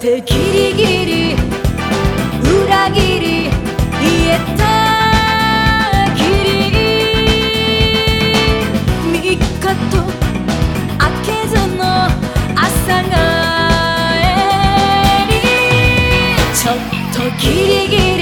てギリギリ裏切り言えたきり3日と明けずの朝がえり。ちょっとギリギリ。